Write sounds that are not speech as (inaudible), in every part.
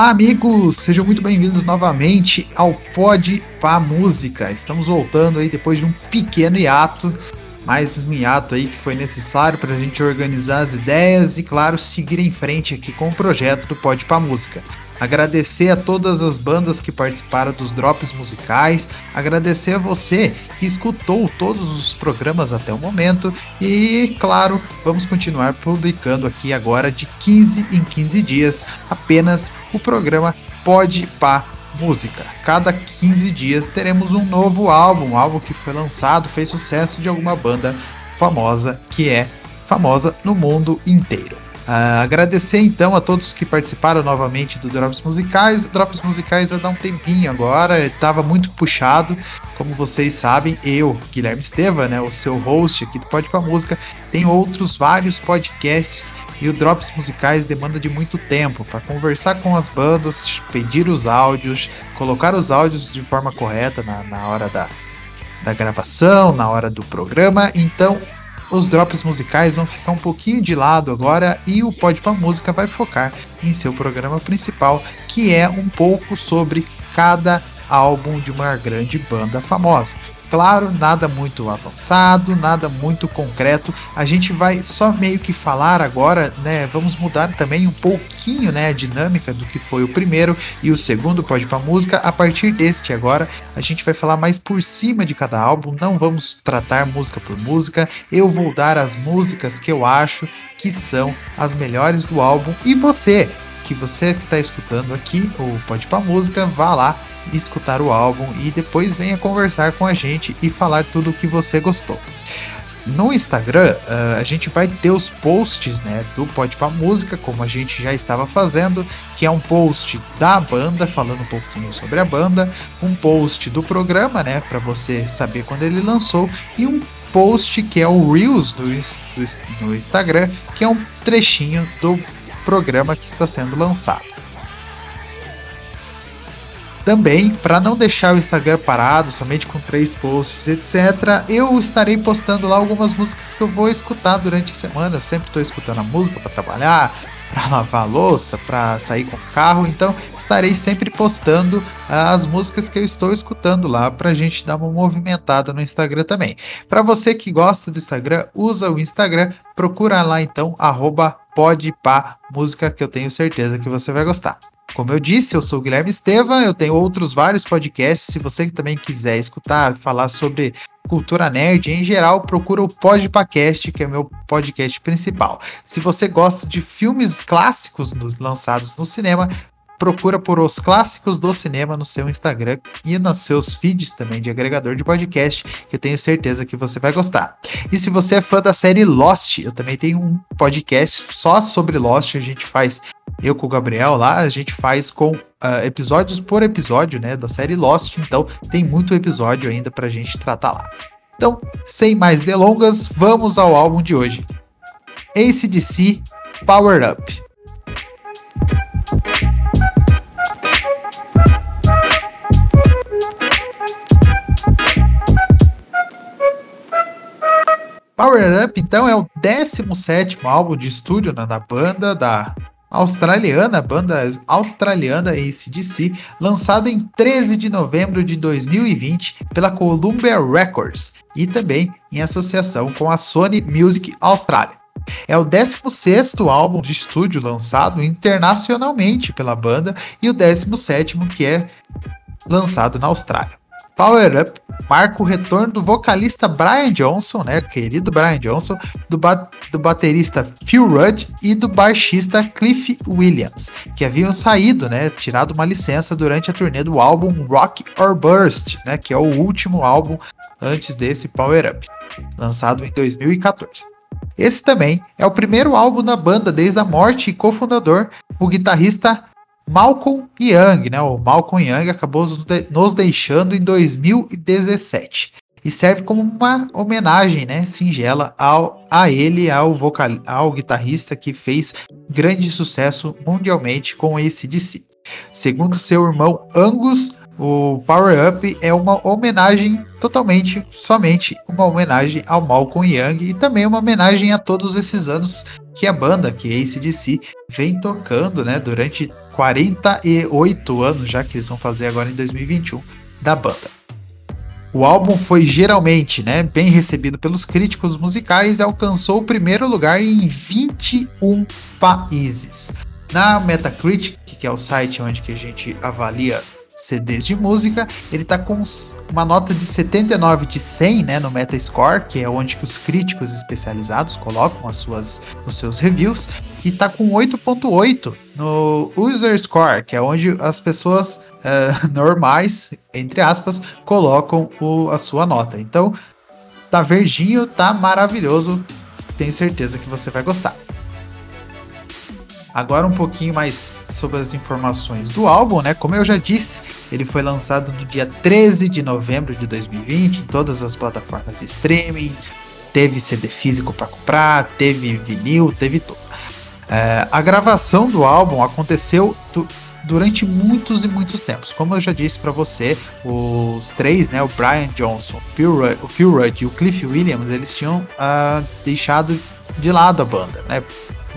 Olá, amigos! Sejam muito bem-vindos novamente ao Pod Pá Música. Estamos voltando aí depois de um pequeno hiato, mais um hiato aí que foi necessário para a gente organizar as ideias e, claro, seguir em frente aqui com o projeto do Pod Pá Música. Agradecer a todas as bandas que participaram dos drops musicais, agradecer a você que escutou todos os programas até o momento e, claro, vamos continuar publicando aqui agora de 15 em 15 dias apenas o programa Pode Pá Música. Cada 15 dias teremos um novo álbum, um álbum que foi lançado, fez sucesso de alguma banda famosa que é famosa no mundo inteiro. Uh, agradecer então a todos que participaram novamente do Drops Musicais. O Drops Musicais vai dar um tempinho agora, estava muito puxado. Como vocês sabem, eu, Guilherme Esteva, né, o seu host aqui do Pode Pra Música, tem outros vários podcasts e o Drops Musicais demanda de muito tempo para conversar com as bandas, pedir os áudios, colocar os áudios de forma correta na, na hora da, da gravação, na hora do programa. Então, os drops musicais vão ficar um pouquinho de lado agora e o Pode Pra Música vai focar em seu programa principal, que é um pouco sobre cada álbum de uma grande banda famosa. Claro, nada muito avançado, nada muito concreto. A gente vai só meio que falar agora, né? Vamos mudar também um pouquinho, né, a dinâmica do que foi o primeiro e o segundo Pode para música. A partir deste agora, a gente vai falar mais por cima de cada álbum, não vamos tratar música por música. Eu vou dar as músicas que eu acho que são as melhores do álbum e você, que você que está escutando aqui o Pode para música, vá lá escutar o álbum e depois venha conversar com a gente e falar tudo o que você gostou. No Instagram, uh, a gente vai ter os posts né, do Pode Pra Música, como a gente já estava fazendo, que é um post da banda, falando um pouquinho sobre a banda, um post do programa, né, para você saber quando ele lançou, e um post que é o Reels do, do, no Instagram, que é um trechinho do programa que está sendo lançado. Também, para não deixar o Instagram parado, somente com três posts, etc., eu estarei postando lá algumas músicas que eu vou escutar durante a semana. Eu sempre estou escutando a música para trabalhar, para (laughs) lavar louça, para sair com o carro. Então, estarei sempre postando as músicas que eu estou escutando lá para a gente dar uma movimentada no Instagram também. Para você que gosta do Instagram, usa o Instagram, procura lá então, arroba música que eu tenho certeza que você vai gostar. Como eu disse, eu sou o Guilherme Estevam, eu tenho outros vários podcasts. Se você também quiser escutar, falar sobre cultura nerd em geral, procura o Podpacast, que é meu podcast principal. Se você gosta de filmes clássicos lançados no cinema, procura por os clássicos do cinema no seu Instagram e nos seus feeds também de agregador de podcast, que eu tenho certeza que você vai gostar. E se você é fã da série Lost, eu também tenho um podcast só sobre Lost, a gente faz eu com o Gabriel lá, a gente faz com uh, episódios por episódio, né, da série Lost, então tem muito episódio ainda pra gente tratar lá. Então, sem mais delongas, vamos ao álbum de hoje. ACDC Power Up. Power Up, então, é o 17 álbum de estúdio né, da banda, da australiana, banda australiana ACDC, lançado em 13 de novembro de 2020 pela Columbia Records e também em associação com a Sony Music Australia. É o 16 álbum de estúdio lançado internacionalmente pela banda e o 17 que é lançado na Austrália. Power Up marca o retorno do vocalista Brian Johnson, né, querido Brian Johnson, do, ba do baterista Phil Rudd e do baixista Cliff Williams, que haviam saído, né, tirado uma licença durante a turnê do álbum Rock or Burst, né, que é o último álbum antes desse Power Up, lançado em 2014. Esse também é o primeiro álbum da banda desde a morte e cofundador, o guitarrista Malcolm Young, né? O Malcolm Young acabou nos deixando em 2017 e serve como uma homenagem, né, singela ao, a ele, ao vocal, ao guitarrista que fez grande sucesso mundialmente com esse DC. Segundo seu irmão Angus, o Power Up é uma homenagem totalmente, somente uma homenagem ao Malcolm Young e também uma homenagem a todos esses anos que a banda, que ACDC, vem tocando, né, durante 48 anos, já que eles vão fazer agora em 2021, da banda. O álbum foi geralmente né, bem recebido pelos críticos musicais e alcançou o primeiro lugar em 21 países. Na Metacritic, que é o site onde que a gente avalia CDs de música, ele está com uma nota de 79 de 100 né, no Metascore, que é onde que os críticos especializados colocam as suas, os seus reviews, e está com 8.8 no User Score, que é onde as pessoas uh, (laughs) normais, entre aspas, colocam o, a sua nota. Então, tá verdinho, tá maravilhoso, tenho certeza que você vai gostar. Agora um pouquinho mais sobre as informações do álbum, né? Como eu já disse, ele foi lançado no dia 13 de novembro de 2020 em todas as plataformas de streaming. Teve CD físico para comprar, teve vinil, teve tudo. É, a gravação do álbum aconteceu durante muitos e muitos tempos. Como eu já disse para você, os três, né, o Brian Johnson, o Phil Rudd e o Cliff Williams, eles tinham uh, deixado de lado a banda, né?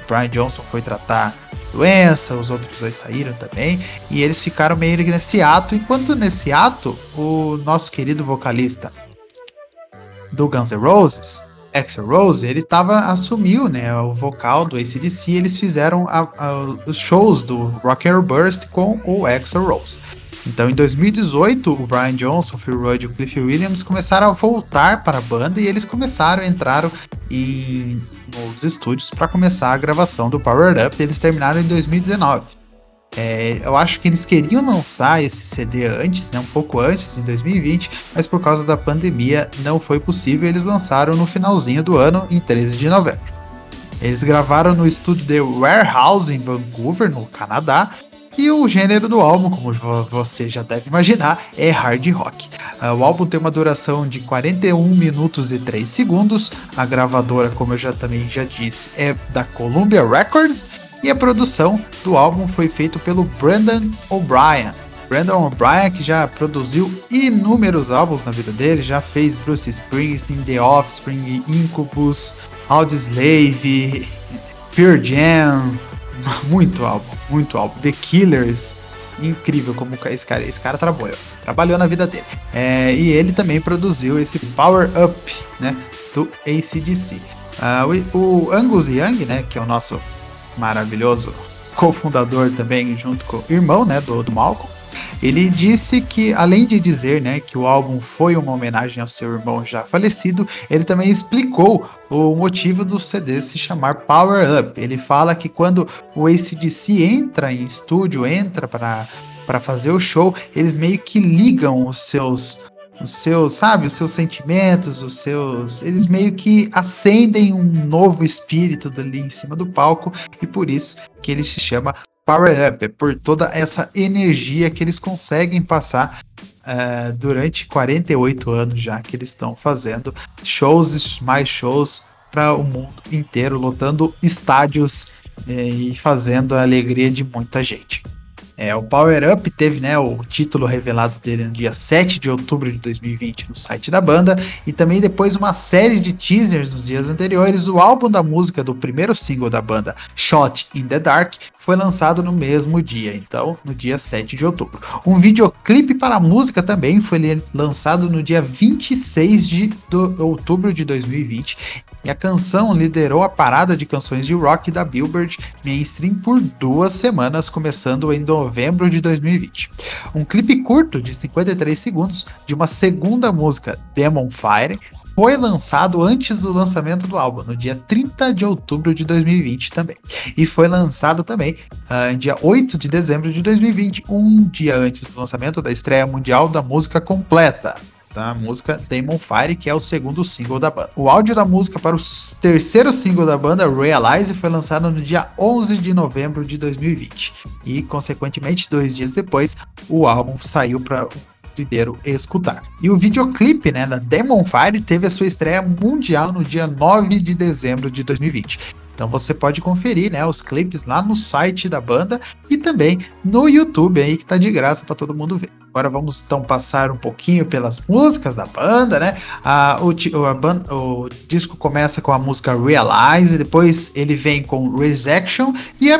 Brian Johnson foi tratar doença, os outros dois saíram também, e eles ficaram meio nesse ato, enquanto nesse ato, o nosso querido vocalista do Guns N' Roses, Axel Rose, ele tava, assumiu né, o vocal do ACDC, eles fizeram a, a, os shows do Rock and Burst com o Axel Rose. Então, em 2018, o Brian Johnson, o Phil Rudd e o Cliff Williams começaram a voltar para a banda e eles começaram, entraram em, nos estúdios para começar a gravação do Power Up. Eles terminaram em 2019. É, eu acho que eles queriam lançar esse CD antes, né, um pouco antes, em 2020, mas por causa da pandemia não foi possível. Eles lançaram no finalzinho do ano, em 13 de novembro. Eles gravaram no estúdio The Warehouse em Vancouver, no Canadá, e o gênero do álbum, como você já deve imaginar, é hard rock. Ah, o álbum tem uma duração de 41 minutos e 3 segundos. A gravadora, como eu já também já disse, é da Columbia Records e a produção do álbum foi feita pelo Brandon O'Brien. Brandon O'Brien, que já produziu inúmeros álbuns na vida dele, já fez Bruce Springsteen, The Offspring, Incubus, Audioslave, Pure Jam, (laughs) muito álbum, muito álbum. The Killers, incrível como esse cara, esse cara trabalhou, trabalhou na vida dele. É, e ele também produziu esse Power Up, né, do ACDC. Uh, o, o Angus Young, né, que é o nosso maravilhoso cofundador também, junto com o irmão, né, do, do Malcolm, ele disse que, além de dizer né, que o álbum foi uma homenagem ao seu irmão já falecido, ele também explicou o motivo do CD se chamar Power Up. Ele fala que quando o ACDC entra em estúdio, entra para para fazer o show, eles meio que ligam os seus os seus, sabe, os seus sentimentos, os seus, eles meio que acendem um novo espírito ali em cima do palco e por isso que ele se chama Power Up, é por toda essa energia que eles conseguem passar uh, durante 48 anos já que eles estão fazendo shows mais shows para o mundo inteiro, lotando estádios eh, e fazendo a alegria de muita gente. É, o Power Up teve né, o título revelado dele no dia 7 de outubro de 2020 no site da banda, e também depois uma série de teasers nos dias anteriores. O álbum da música do primeiro single da banda, Shot in the Dark, foi lançado no mesmo dia, então no dia 7 de outubro. Um videoclipe para a música também foi lançado no dia 26 de outubro de 2020 e a canção liderou a parada de canções de rock da Billboard Mainstream por duas semanas, começando em novembro de 2020. Um clipe curto de 53 segundos de uma segunda música, Demon Fire, foi lançado antes do lançamento do álbum, no dia 30 de outubro de 2020 também. E foi lançado também uh, dia 8 de dezembro de 2020, um dia antes do lançamento da estreia mundial da música completa da música Demon Fire, que é o segundo single da banda. O áudio da música para o terceiro single da banda, Realize, foi lançado no dia 11 de novembro de 2020 e, consequentemente, dois dias depois, o álbum saiu para inteiro escutar. E o videoclipe, né, da Demon Fire teve a sua estreia mundial no dia 9 de dezembro de 2020. Então você pode conferir, né, os clipes lá no site da banda e também no YouTube aí que tá de graça para todo mundo ver. Agora vamos então passar um pouquinho pelas músicas da banda, né? O, a o disco começa com a música Realize, depois ele vem com Rejection e é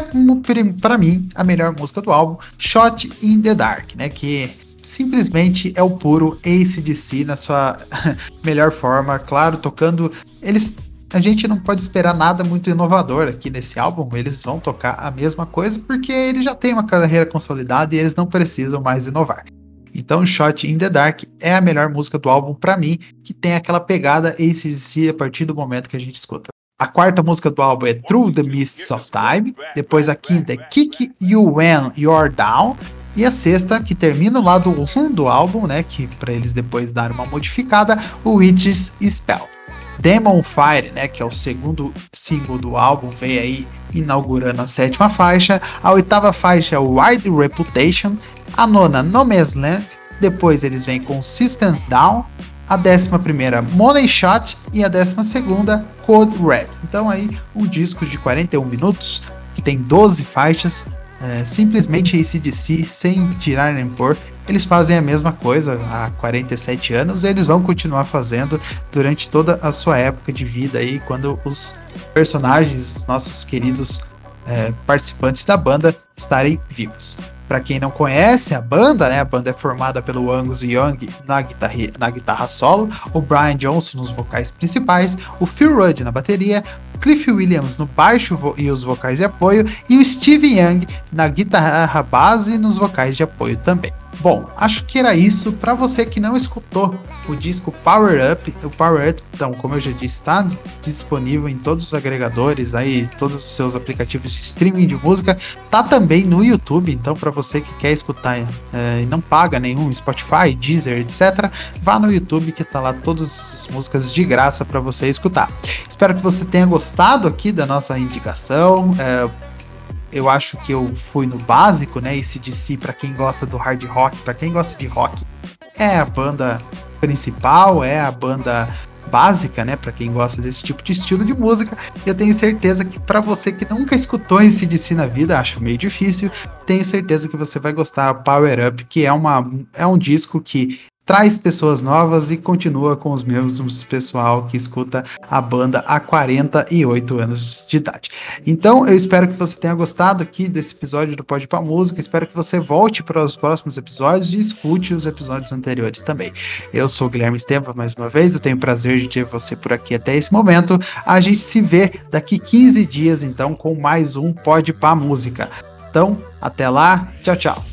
para mim a melhor música do álbum, Shot in the Dark, né? Que simplesmente é o puro ACDC na sua (laughs) melhor forma, claro, tocando eles a gente não pode esperar nada muito inovador aqui nesse álbum. Eles vão tocar a mesma coisa porque eles já têm uma carreira consolidada e eles não precisam mais inovar. Então, Shot in the Dark é a melhor música do álbum para mim, que tem aquela pegada ACDC a partir do momento que a gente escuta. A quarta música do álbum é Through the Mists of Time. Depois a quinta é Kick You When You're Down. E a sexta, que termina o lado 1 do álbum, né? Que para eles depois dar uma modificada, o Witch's Spell. Demon Fire, né, que é o segundo single do álbum, vem aí inaugurando a sétima faixa. A oitava faixa é Wide Reputation. A nona, No Man's Land. Depois eles vêm com Systems Down. A décima primeira, Money Shot. E a décima segunda, Code Red. Então aí um disco de 41 minutos, que tem 12 faixas. É, simplesmente ACDC, sem tirar nem pôr, eles fazem a mesma coisa há 47 anos e eles vão continuar fazendo durante toda a sua época de vida aí, quando os personagens, os nossos queridos é, participantes da banda estarem vivos. Para quem não conhece a banda, né, a banda é formada pelo Angus Young na guitarra, na guitarra solo, o Brian Johnson nos vocais principais, o Phil Rudd na bateria, Cliff Williams no baixo e os vocais de apoio e o Steve Young na guitarra base e nos vocais de apoio também. Bom, acho que era isso. Para você que não escutou o disco Power Up, o Power Up, então, como eu já disse, está disponível em todos os agregadores, aí todos os seus aplicativos de streaming de música, tá também no YouTube. Então, para você que quer escutar é, e não paga nenhum Spotify, Deezer, etc, vá no YouTube que tá lá todas as músicas de graça para você escutar. Espero que você tenha gostado aqui da nossa indicação. É, eu acho que eu fui no básico, né? Esse DC para quem gosta do hard rock, para quem gosta de rock, é a banda principal, é a banda básica, né, para quem gosta desse tipo de estilo de música. Eu tenho certeza que para você que nunca escutou esse DC na vida, acho meio difícil, tenho certeza que você vai gostar Power Up, que é uma é um disco que traz pessoas novas e continua com os mesmos pessoal que escuta a banda há 48 anos de idade. Então, eu espero que você tenha gostado aqui desse episódio do Pode para Música. Espero que você volte para os próximos episódios e escute os episódios anteriores também. Eu sou o Guilherme Estevam mais uma vez. Eu tenho o prazer de ter você por aqui até esse momento. A gente se vê daqui 15 dias então com mais um Pode para Música. Então, até lá. Tchau, tchau.